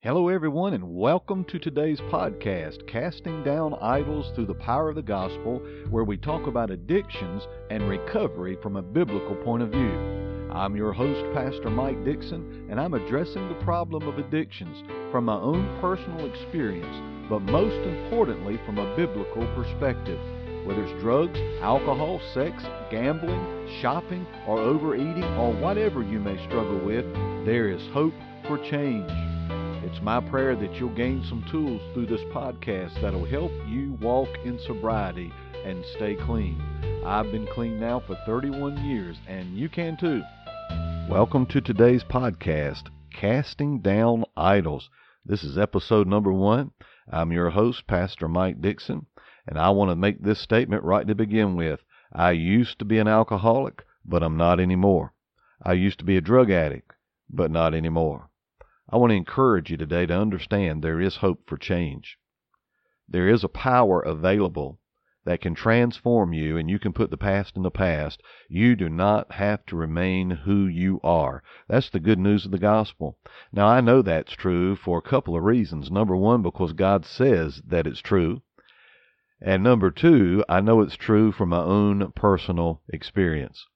Hello, everyone, and welcome to today's podcast, Casting Down Idols Through the Power of the Gospel, where we talk about addictions and recovery from a biblical point of view. I'm your host, Pastor Mike Dixon, and I'm addressing the problem of addictions from my own personal experience, but most importantly, from a biblical perspective. Whether it's drugs, alcohol, sex, gambling, shopping, or overeating, or whatever you may struggle with, there is hope for change. It's my prayer that you'll gain some tools through this podcast that'll help you walk in sobriety and stay clean. I've been clean now for 31 years, and you can too. Welcome to today's podcast, Casting Down Idols. This is episode number one. I'm your host, Pastor Mike Dixon, and I want to make this statement right to begin with. I used to be an alcoholic, but I'm not anymore. I used to be a drug addict, but not anymore. I want to encourage you today to understand there is hope for change. There is a power available that can transform you, and you can put the past in the past. You do not have to remain who you are. That's the good news of the gospel. Now, I know that's true for a couple of reasons. Number one, because God says that it's true. And number two, I know it's true from my own personal experience.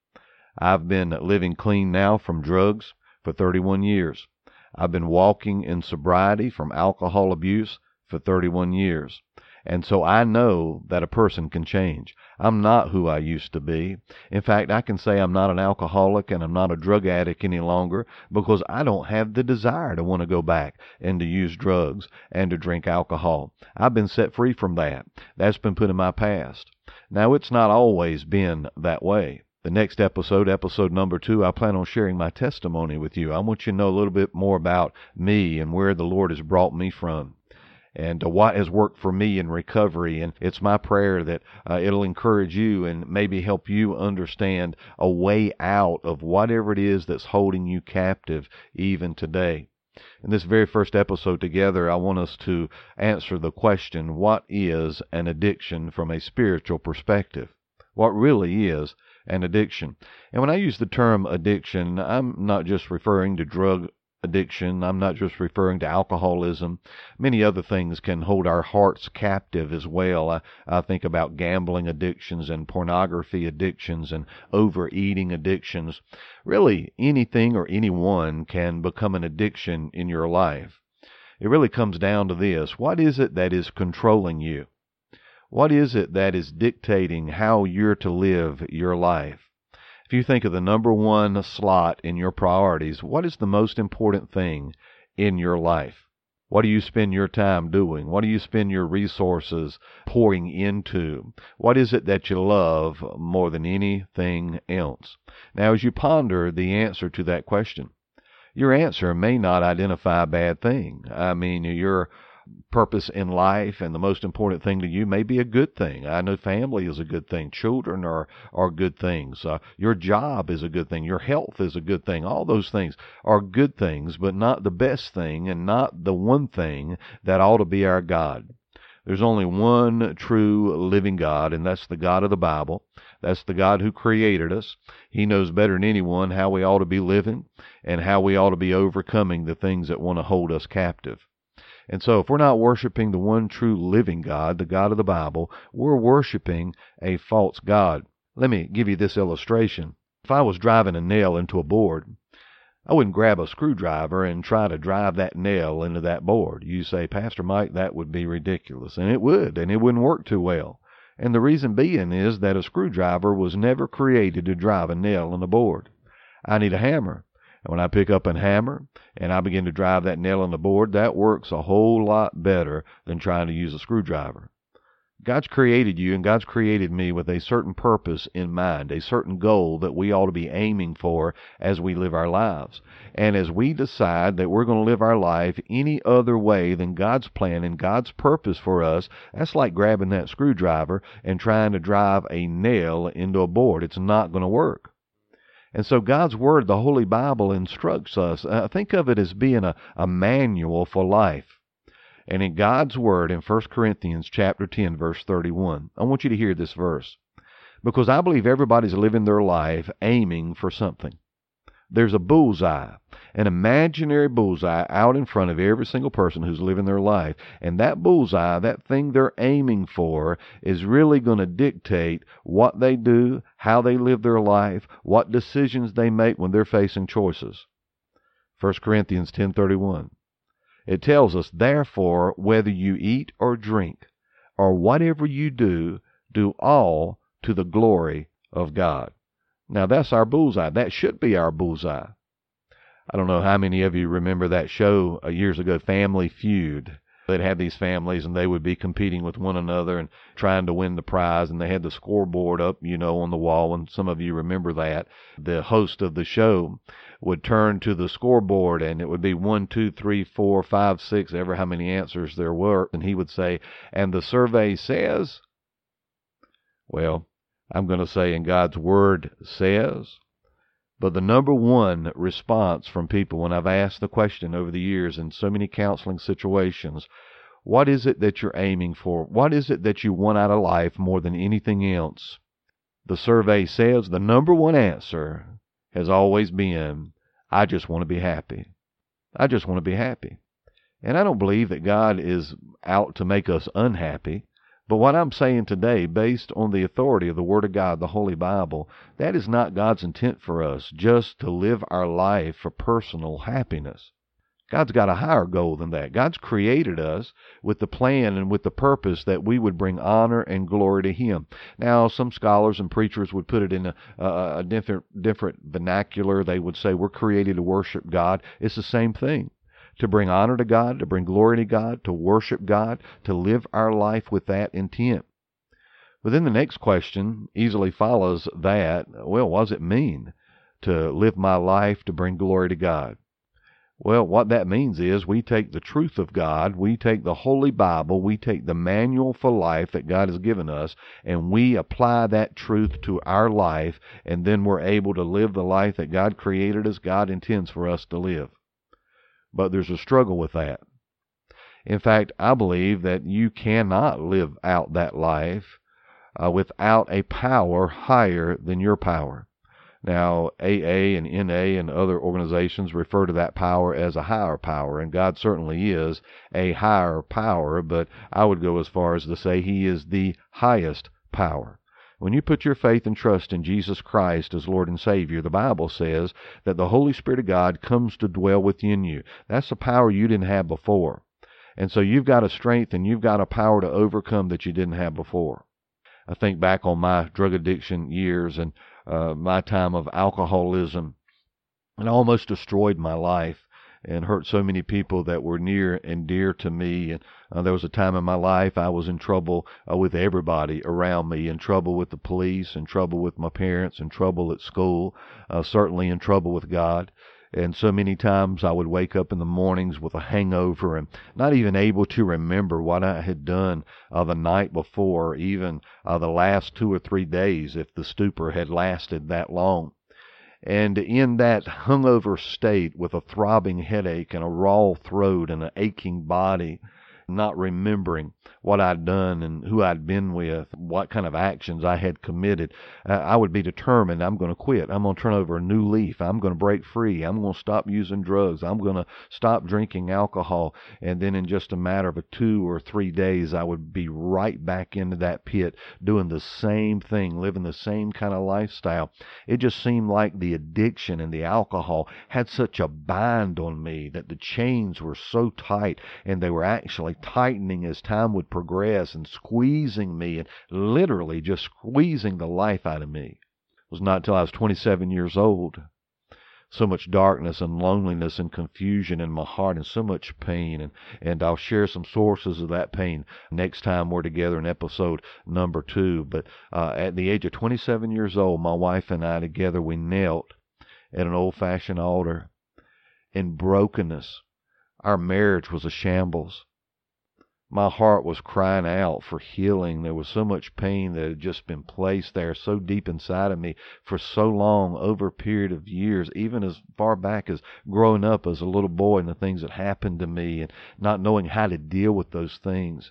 I've been living clean now from drugs for 31 years. I've been walking in sobriety from alcohol abuse for 31 years. And so I know that a person can change. I'm not who I used to be. In fact, I can say I'm not an alcoholic and I'm not a drug addict any longer because I don't have the desire to want to go back and to use drugs and to drink alcohol. I've been set free from that. That's been put in my past. Now, it's not always been that way. The next episode, episode number two, I plan on sharing my testimony with you. I want you to know a little bit more about me and where the Lord has brought me from and uh, what has worked for me in recovery. And it's my prayer that uh, it'll encourage you and maybe help you understand a way out of whatever it is that's holding you captive even today. In this very first episode together, I want us to answer the question what is an addiction from a spiritual perspective? What really is and addiction. And when I use the term addiction, I'm not just referring to drug addiction. I'm not just referring to alcoholism. Many other things can hold our hearts captive as well. I, I, think about gambling addictions and pornography addictions and overeating addictions. Really, anything or anyone can become an addiction in your life. It really comes down to this what is it that is controlling you? What is it that is dictating how you're to live your life? If you think of the number one slot in your priorities, what is the most important thing in your life? What do you spend your time doing? What do you spend your resources pouring into? What is it that you love more than anything else? Now, as you ponder the answer to that question, your answer may not identify a bad thing. I mean, your purpose in life and the most important thing to you may be a good thing. I know family is a good thing. Children are are good things. Uh, your job is a good thing. Your health is a good thing. All those things are good things, but not the best thing and not the one thing that ought to be our God. There's only one true living God, and that's the God of the Bible. That's the God who created us. He knows better than anyone how we ought to be living and how we ought to be overcoming the things that want to hold us captive. And so, if we're not worshiping the one true living God, the God of the Bible, we're worshiping a false God. Let me give you this illustration. If I was driving a nail into a board, I wouldn't grab a screwdriver and try to drive that nail into that board. You say, Pastor Mike, that would be ridiculous. And it would, and it wouldn't work too well. And the reason being is that a screwdriver was never created to drive a nail in a board. I need a hammer. And when I pick up a hammer and I begin to drive that nail on the board, that works a whole lot better than trying to use a screwdriver. God's created you and God's created me with a certain purpose in mind, a certain goal that we ought to be aiming for as we live our lives. And as we decide that we're going to live our life any other way than God's plan and God's purpose for us, that's like grabbing that screwdriver and trying to drive a nail into a board. It's not going to work. And so God's Word, the Holy Bible, instructs us. Uh, think of it as being a, a manual for life. And in God's Word, in 1 Corinthians chapter 10, verse 31, I want you to hear this verse. Because I believe everybody's living their life aiming for something. There's a bullseye, an imaginary bullseye out in front of every single person who's living their life. And that bullseye, that thing they're aiming for, is really going to dictate what they do, how they live their life, what decisions they make when they're facing choices. 1 Corinthians 10:31. It tells us, "Therefore, whether you eat or drink, or whatever you do, do all to the glory of God." Now that's our bullseye. That should be our bullseye. I don't know how many of you remember that show uh, years ago, Family Feud. They'd have these families and they would be competing with one another and trying to win the prize. And they had the scoreboard up, you know, on the wall. And some of you remember that. The host of the show would turn to the scoreboard and it would be one, two, three, four, five, six, ever how many answers there were. And he would say, and the survey says, well, I'm going to say, and God's Word says. But the number one response from people when I've asked the question over the years in so many counseling situations, what is it that you're aiming for? What is it that you want out of life more than anything else? The survey says the number one answer has always been, I just want to be happy. I just want to be happy. And I don't believe that God is out to make us unhappy. But what I'm saying today, based on the authority of the Word of God, the Holy Bible, that is not God's intent for us just to live our life for personal happiness. God's got a higher goal than that. God's created us with the plan and with the purpose that we would bring honor and glory to Him. Now, some scholars and preachers would put it in a, a, different different vernacular. They would say we're created to worship God. It's the same thing to bring honor to God, to bring glory to God, to worship God, to live our life with that intent. But then the next question easily follows that well, what does it mean to live my life to bring glory to God? Well, what that means is we take the truth of God, we take the Holy Bible, we take the manual for life that God has given us, and we apply that truth to our life, and then we're able to live the life that God created as God intends for us to live but there's a struggle with that. In fact, I believe that you cannot live out that life uh, without a power higher than your power. Now, AA and NA and other organizations refer to that power as a higher power, and God certainly is a higher power, but I would go as far as to say He is the highest power. When you put your faith and trust in Jesus Christ as Lord and Savior, the Bible says that the Holy Spirit of God comes to dwell within you. That's a power you didn't have before. And so you've got a strength and you've got a power to overcome that you didn't have before. I think back on my drug addiction years and uh, my time of alcoholism. and almost destroyed my life and hurt so many people that were near and dear to me. And uh, there was a time in my life I was in trouble uh, with everybody around me, in trouble with the police, in trouble with my parents, in trouble at school, uh, certainly in trouble with God. And so many times I would wake up in the mornings with a hangover and not even able to remember what I had done uh, the night before, even uh, the last two or three days, if the stupor had lasted that long. And in that hungover state with a throbbing headache and a raw throat and an aching body, not remembering what I'd done and who I'd been with, what kind of actions I had committed, uh, I would be determined I'm going to quit. I'm going to turn over a new leaf. I'm going to break free. I'm going to stop using drugs. I'm going to stop drinking alcohol. And then in just a matter of a two or three days, I would be right back into that pit doing the same thing, living the same kind of lifestyle. It just seemed like the addiction and the alcohol had such a bind on me that the chains were so tight and they were actually tightening as time would progress and squeezing me and literally just squeezing the life out of me. It was not till I was 27 years old. So much darkness and loneliness and confusion in my heart and so much pain. And, and I'll share some sources of that pain next time we're together in episode number two. But uh, at the age of 27 years old, my wife and I together, we knelt at an old fashioned altar in brokenness. Our marriage was a shambles my heart was crying out for healing. There was so much pain that had just been placed there so deep inside of me for so long, over a period of years, even as far back as growing up as a little boy and the things that happened to me and not knowing how to deal with those things.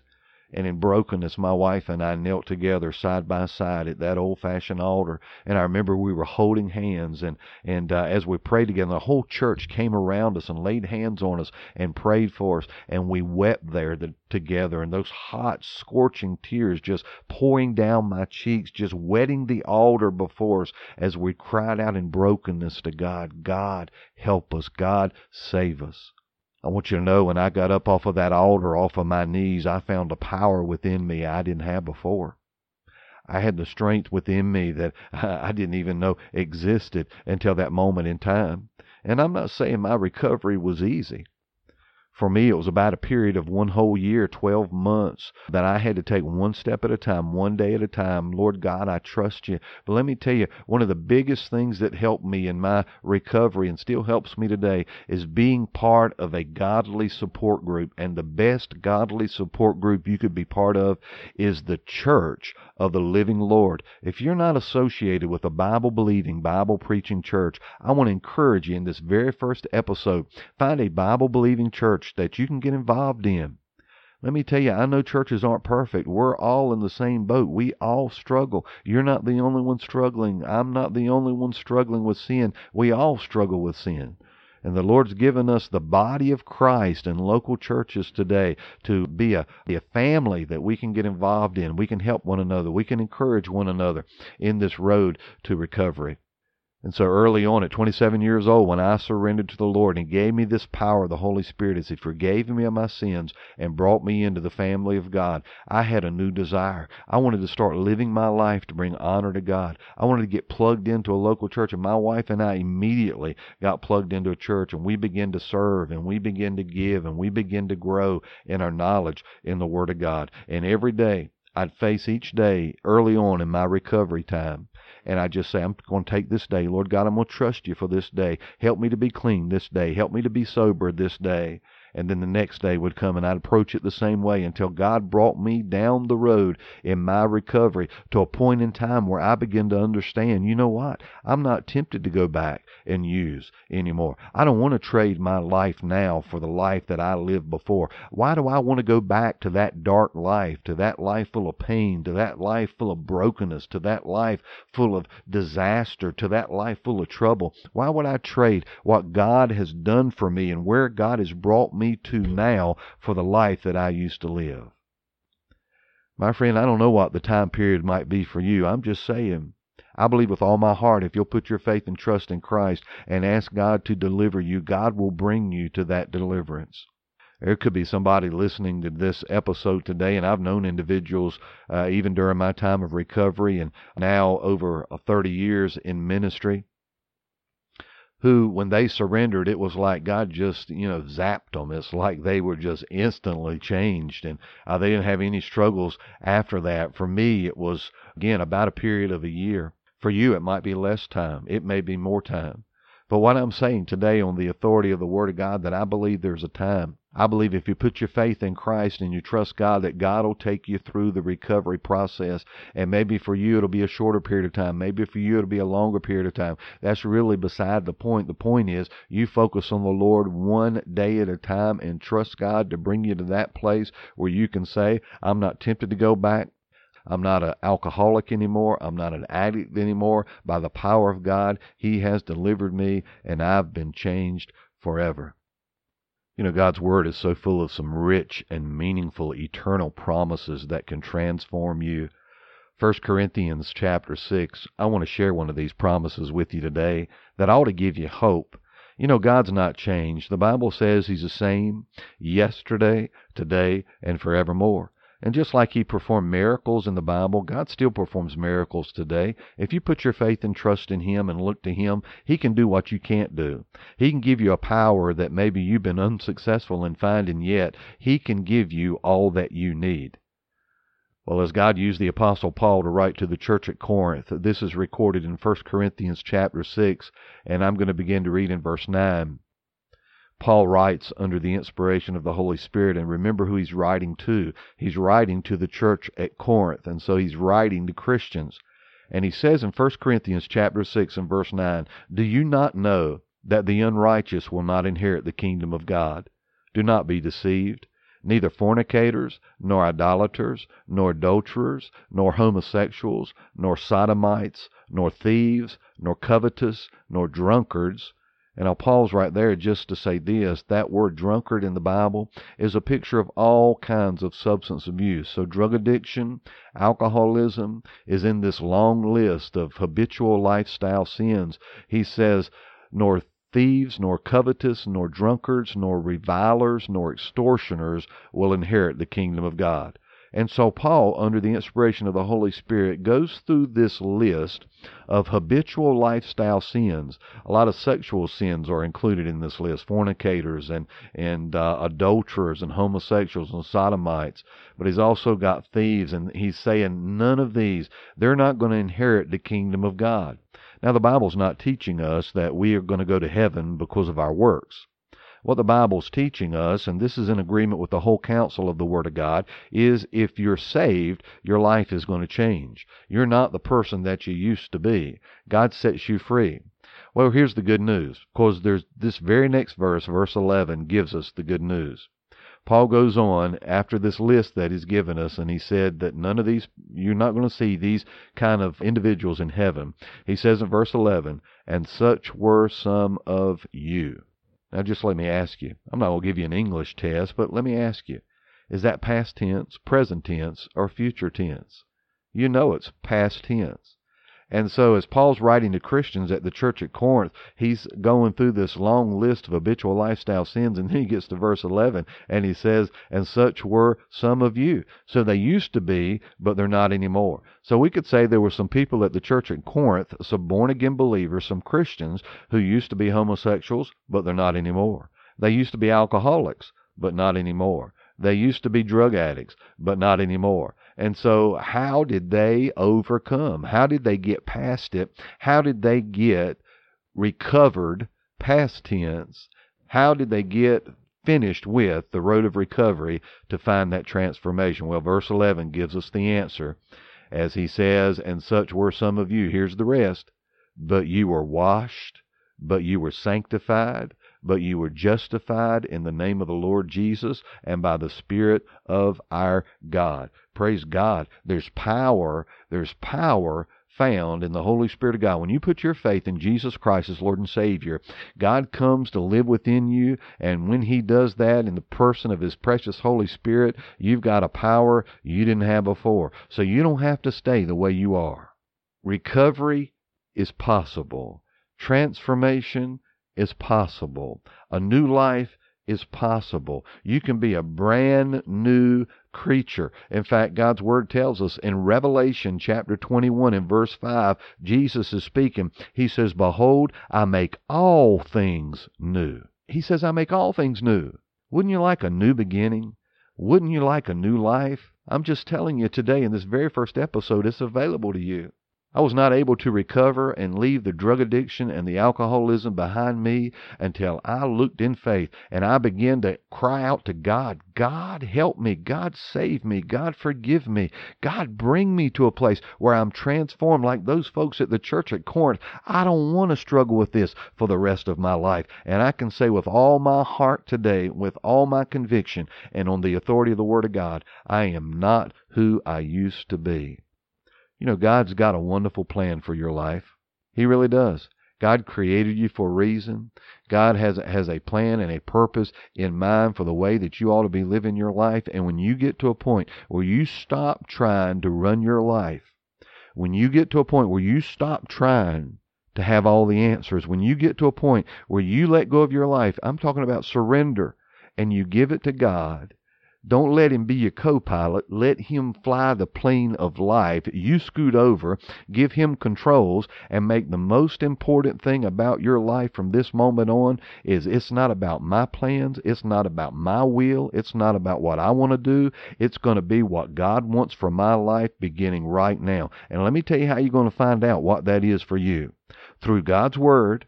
And in brokenness my wife and I knelt together side by side at that old fashioned altar and I remember we were holding hands and and uh, as we prayed together the whole church came around us and laid hands on us and prayed for us and we wept there the, together and those hot scorching tears just pouring down my cheeks just wetting the altar before us as we cried out in brokenness to God God help us. God save us I want you to know when I got up off of that altar, off of my knees, I found a power within me I didn't have before. I had the strength within me that I didn't even know existed until that moment in time. And I'm not saying my recovery was easy. For me, it was about a period of one whole year, 12 months, that I had to take one step at a time, one day at a time. Lord God, I trust you. But let me tell you, one of the biggest things that helped me in my recovery and still helps me today is being part of a godly support group. And the best godly support group you could be part of is the church of the living Lord. If you're not associated with a Bible believing, Bible preaching church, I want to encourage you in this very first episode, find a Bible believing church that you can get involved in. Let me tell you, I know churches aren't perfect. We're all in the same boat. We all struggle. You're not the only one struggling. I'm not the only one struggling with sin. We all struggle with sin. And the Lord's given us the body of Christ and local churches today to be a, be a family that we can get involved in. We can help one another. We can encourage one another in this road to recovery. And so early on, at 27 years old, when I surrendered to the Lord and He gave me this power, of the Holy Spirit, as He forgave me of my sins and brought me into the family of God, I had a new desire. I wanted to start living my life to bring honor to God. I wanted to get plugged into a local church, and my wife and I immediately got plugged into a church, and we began to serve, and we began to give, and we began to grow in our knowledge in the Word of God. And every day, I'd face each day early on in my recovery time and I just say, I'm going to take this day. Lord God, I'm going to trust you for this day. Help me to be clean this day. Help me to be sober this day and then the next day would come and I'd approach it the same way until God brought me down the road in my recovery to a point in time where I began to understand, you know what? I'm not tempted to go back and use anymore. I don't want to trade my life now for the life that I lived before. Why do I want to go back to that dark life, to that life full of pain, to that life full of brokenness, to that life full of disaster, to that life full of trouble? Why would I trade what God has done for me and where God has brought me me to now for the life that I used to live. My friend, I don't know what the time period might be for you. I'm just saying. I believe with all my heart if you'll put your faith and trust in Christ and ask God to deliver you, God will bring you to that deliverance. There could be somebody listening to this episode today, and I've known individuals uh, even during my time of recovery and now over 30 years in ministry who, when they surrendered, it was like God just, you know, zapped them. It's like they were just instantly changed, and uh, they didn't have any struggles after that. For me, it was, again, about a period of a year. For you, it might be less time. It may be more time. But what I'm saying today on the authority of the Word of God, that I believe there's a time I believe if you put your faith in Christ and you trust God, that God will take you through the recovery process. And maybe for you, it'll be a shorter period of time. Maybe for you, it'll be a longer period of time. That's really beside the point. The point is you focus on the Lord one day at a time and trust God to bring you to that place where you can say, I'm not tempted to go back. I'm not an alcoholic anymore. I'm not an addict anymore. By the power of God, He has delivered me and I've been changed forever. You know, God's Word is so full of some rich and meaningful eternal promises that can transform you. 1 Corinthians chapter 6, I want to share one of these promises with you today that ought to give you hope. You know, God's not changed. The Bible says He's the same yesterday, today, and forevermore. And just like He performed miracles in the Bible, God still performs miracles today. If you put your faith and trust in Him and look to Him, He can do what you can't do. He can give you a power that maybe you've been unsuccessful in finding yet. He can give you all that you need. Well, as God used the apostle Paul to write to the church at Corinth, this is recorded in 1 Corinthians chapter 6, and I'm going to begin to read in verse 9. Paul writes under the inspiration of the Holy Spirit, and remember who he's writing to. He's writing to the church at Corinth, and so he's writing to Christians. And he says in 1 Corinthians chapter 6 and verse 9, Do you not know that the unrighteous will not inherit the kingdom of God? Do not be deceived. neither fornicators, nor idolaters, nor adulterers, nor homosexuals, nor sodomites, nor thieves, nor covetous, nor drunkards. And I'll pause right there just to say this that word drunkard in the Bible is a picture of all kinds of substance abuse. So, drug addiction, alcoholism is in this long list of habitual lifestyle sins. He says, nor thieves, nor covetous, nor drunkards, nor revilers, nor extortioners will inherit the kingdom of God. And so Paul, under the inspiration of the Holy Spirit, goes through this list of habitual lifestyle sins. A lot of sexual sins are included in this list: fornicators and and uh, adulterers and homosexuals and sodomites. But he's also got thieves, and he's saying none of these they're not going to inherit the kingdom of God. Now, the Bible's not teaching us that we are going to go to heaven because of our works. What the Bible's teaching us, and this is in agreement with the whole counsel of the Word of God, is if you're saved, your life is going to change. You're not the person that you used to be. God sets you free. Well, here's the good news, because there's this very next verse, verse 11, gives us the good news. Paul goes on after this list that he's given us, and he said that none of these, you're not going to see these kind of individuals in heaven. He says in verse 11, and such were some of you. Now, just let me ask you. I'm not going to give you an English test, but let me ask you. Is that past tense, present tense, or future tense? You know it's past tense. And so, as Paul's writing to Christians at the church at Corinth, he's going through this long list of habitual lifestyle sins, and then he gets to verse 11, and he says, And such were some of you. So they used to be, but they're not anymore. So we could say there were some people at the church at Corinth, some born again believers, some Christians, who used to be homosexuals, but they're not anymore. They used to be alcoholics, but not anymore. They used to be drug addicts, but not anymore. And so, how did they overcome? How did they get past it? How did they get recovered, past tense? How did they get finished with the road of recovery to find that transformation? Well, verse 11 gives us the answer. As he says, And such were some of you. Here's the rest. But you were washed, but you were sanctified, but you were justified in the name of the Lord Jesus and by the Spirit of our God. Praise God. There's power, there's power found in the Holy Spirit of God. When you put your faith in Jesus Christ as Lord and Savior, God comes to live within you, and when He does that in the person of His precious Holy Spirit, you've got a power you didn't have before. So you don't have to stay the way you are. Recovery is possible. Transformation is possible. A new life is possible. You can be a brand new creature. In fact, God's Word tells us in Revelation chapter 21 and verse 5, Jesus is speaking. He says, Behold, I make all things new. He says, I make all things new. Wouldn't you like a new beginning? Wouldn't you like a new life? I'm just telling you today in this very first episode, it's available to you. I was not able to recover and leave the drug addiction and the alcoholism behind me until I looked in faith and I began to cry out to God, God help me, God save me, God forgive me, God bring me to a place where I'm transformed like those folks at the church at Corinth. I don't want to struggle with this for the rest of my life. And I can say with all my heart today, with all my conviction, and on the authority of the Word of God, I am not who I used to be. You know, God's got a wonderful plan for your life. He really does. God created you for a reason. God has has a plan and a purpose in mind for the way that you ought to be living your life. And when you get to a point where you stop trying to run your life, when you get to a point where you stop trying to have all the answers, when you get to a point where you let go of your life, I'm talking about surrender, and you give it to God, don't let him be your co pilot. Let him fly the plane of life. You scoot over, give him controls, and make the most important thing about your life from this moment on is it's not about my plans. It's not about my will. It's not about what I want to do. It's going to be what God wants for my life beginning right now. And let me tell you how you're going to find out what that is for you. Through God's Word,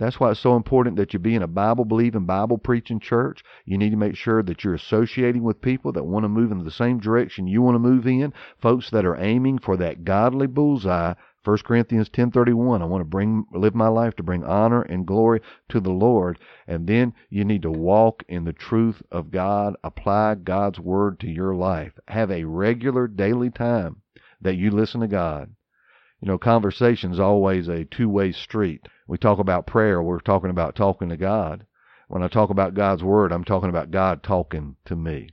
that's why it's so important that you be in a Bible believing, Bible preaching church. You need to make sure that you're associating with people that want to move in the same direction you want to move in, folks that are aiming for that godly bullseye. 1 Corinthians 10:31 I want to bring live my life to bring honor and glory to the Lord. And then you need to walk in the truth of God. Apply God's word to your life. Have a regular daily time that you listen to God you know conversation is always a two-way street we talk about prayer we're talking about talking to God when I talk about God's word I'm talking about God talking to me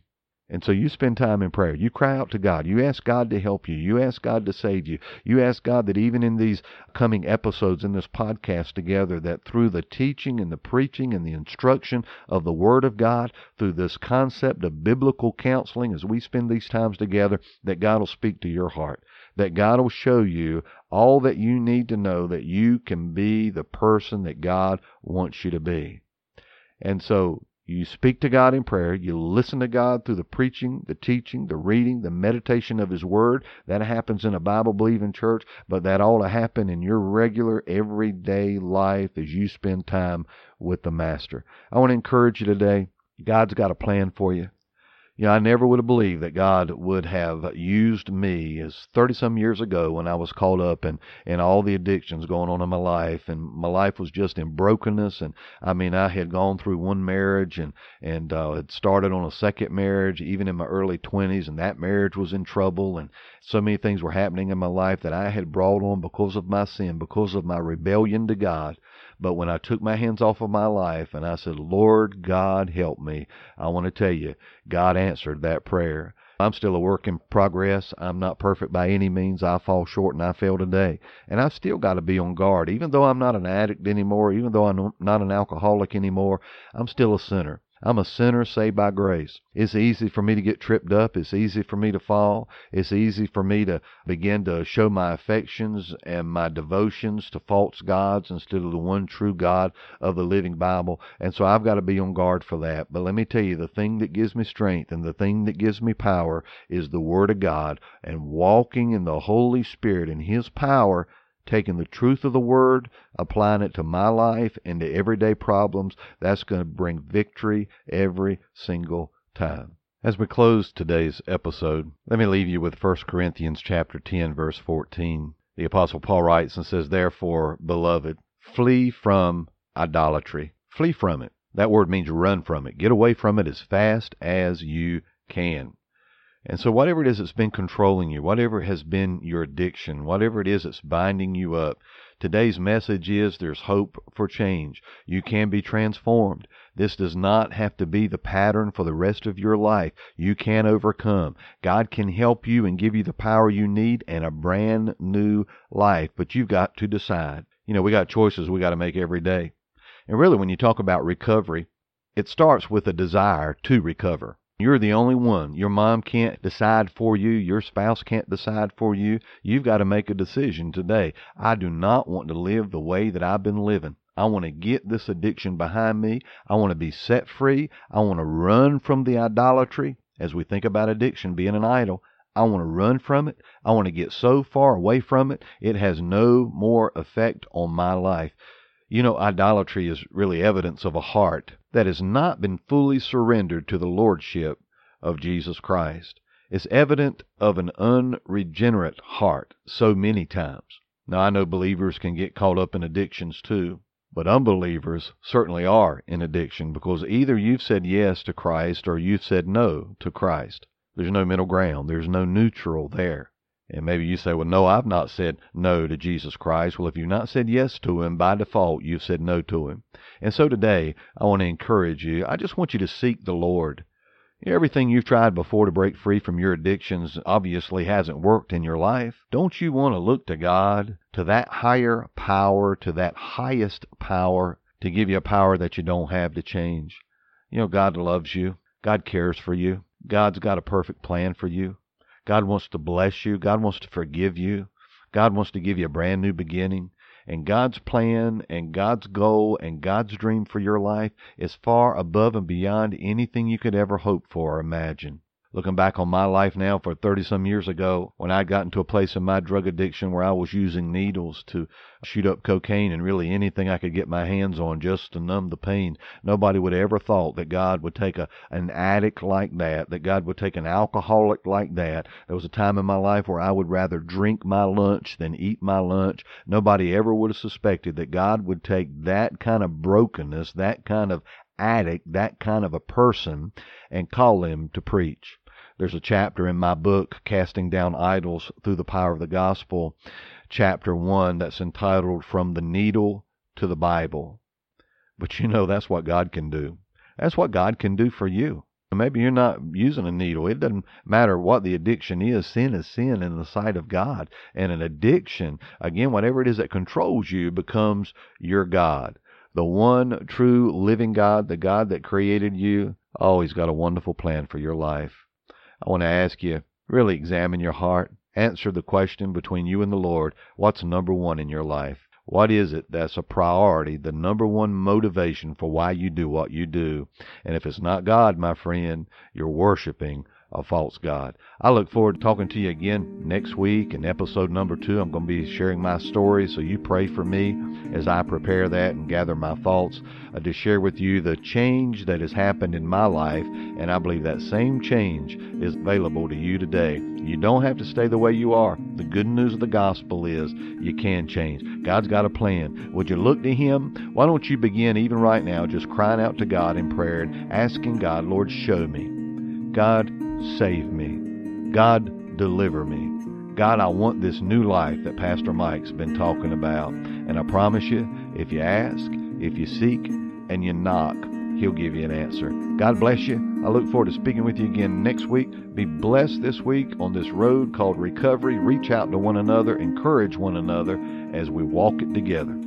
and so you spend time in prayer. You cry out to God. You ask God to help you. You ask God to save you. You ask God that even in these coming episodes in this podcast together, that through the teaching and the preaching and the instruction of the Word of God, through this concept of biblical counseling, as we spend these times together, that God will speak to your heart. That God will show you all that you need to know that you can be the person that God wants you to be. And so you speak to God in prayer. You listen to God through the preaching, the teaching, the reading, the meditation of His Word. That happens in a Bible believing church, but that ought to happen in your regular, everyday life as you spend time with the Master. I want to encourage you today. God's got a plan for you. Know, I never would have believed that God would have used me as 30 some years ago when I was caught up in, in all the addictions going on in my life. And my life was just in brokenness. And I mean, I had gone through one marriage and, and, uh, had started on a second marriage, even in my early 20s. And that marriage was in trouble. And so many things were happening in my life that I had brought on because of my sin, because of my rebellion to God. But when I took my hands off of my life and I said, Lord God, help me, I want to tell you, God answered that prayer. I'm still a work in progress. I'm not perfect by any means. I fall short and I fail today. And I've still got to be on guard. Even though I'm not an addict anymore, even though I'm not an alcoholic anymore, I'm still a sinner. I'm a sinner saved by grace. It's easy for me to get tripped up. It's easy for me to fall. It's easy for me to begin to show my affections and my devotions to false gods instead of the one true God of the living Bible. And so I've got to be on guard for that. But let me tell you, the thing that gives me strength and the thing that gives me power is the Word of God and walking in the Holy Spirit and His power taking the truth of the word, applying it to my life and to everyday problems, that's going to bring victory every single time. As we close today's episode, let me leave you with 1 Corinthians chapter 10 verse 14. The apostle Paul writes and says, "Therefore, beloved, flee from idolatry. Flee from it. That word means run from it. Get away from it as fast as you can. And so, whatever it is that's been controlling you, whatever has been your addiction, whatever it is that's binding you up, today's message is there's hope for change. You can be transformed. This does not have to be the pattern for the rest of your life. You can overcome. God can help you and give you the power you need and a brand new life, but you've got to decide. You know, we got choices we got to make every day. And really, when you talk about recovery, it starts with a desire to recover. You're the only one. Your mom can't decide for you. Your spouse can't decide for you. You've got to make a decision today. I do not want to live the way that I've been living. I want to get this addiction behind me. I want to be set free. I want to run from the idolatry. As we think about addiction being an idol, I want to run from it. I want to get so far away from it, it has no more effect on my life. You know, idolatry is really evidence of a heart that has not been fully surrendered to the Lordship of Jesus Christ. It's evident of an unregenerate heart so many times. Now, I know believers can get caught up in addictions too, but unbelievers certainly are in addiction because either you've said yes to Christ or you've said no to Christ. There's no middle ground, there's no neutral there. And maybe you say, well, no, I've not said no to Jesus Christ. Well, if you've not said yes to Him, by default, you've said no to Him. And so today, I want to encourage you. I just want you to seek the Lord. Everything you've tried before to break free from your addictions obviously hasn't worked in your life. Don't you want to look to God, to that higher power, to that highest power, to give you a power that you don't have to change? You know, God loves you. God cares for you. God's got a perfect plan for you. God wants to bless you. God wants to forgive you. God wants to give you a brand new beginning. And God's plan and God's goal and God's dream for your life is far above and beyond anything you could ever hope for or imagine. Looking back on my life now for 30 some years ago, when I'd gotten to a place in my drug addiction where I was using needles to shoot up cocaine and really anything I could get my hands on just to numb the pain, nobody would ever thought that God would take a an addict like that, that God would take an alcoholic like that. There was a time in my life where I would rather drink my lunch than eat my lunch. Nobody ever would have suspected that God would take that kind of brokenness, that kind of addict, that kind of a person, and call him to preach. There's a chapter in my book, Casting Down Idols Through the Power of the Gospel, chapter 1, that's entitled From the Needle to the Bible. But you know, that's what God can do. That's what God can do for you. Maybe you're not using a needle. It doesn't matter what the addiction is. Sin is sin in the sight of God. And an addiction, again, whatever it is that controls you becomes your God. The one true living God, the God that created you, oh, He's got a wonderful plan for your life. I want to ask you, really examine your heart. Answer the question between you and the Lord what's number one in your life? What is it that's a priority, the number one motivation for why you do what you do? And if it's not God, my friend, you're worshiping a false God. I look forward to talking to you again next week in episode number two. I'm going to be sharing my story, so you pray for me as I prepare that and gather my thoughts uh, to share with you the change that has happened in my life. And I believe that same change is available to you today. You don't have to stay the way you are. The good news of the gospel is you can change. God's got a plan. Would you look to Him? Why don't you begin even right now just crying out to God in prayer and asking God, Lord, show me. God, save me. God, deliver me. God, I want this new life that Pastor Mike's been talking about. And I promise you, if you ask, if you seek, and you knock, He'll give you an answer. God bless you. I look forward to speaking with you again next week. Be blessed this week on this road called recovery. Reach out to one another, encourage one another as we walk it together.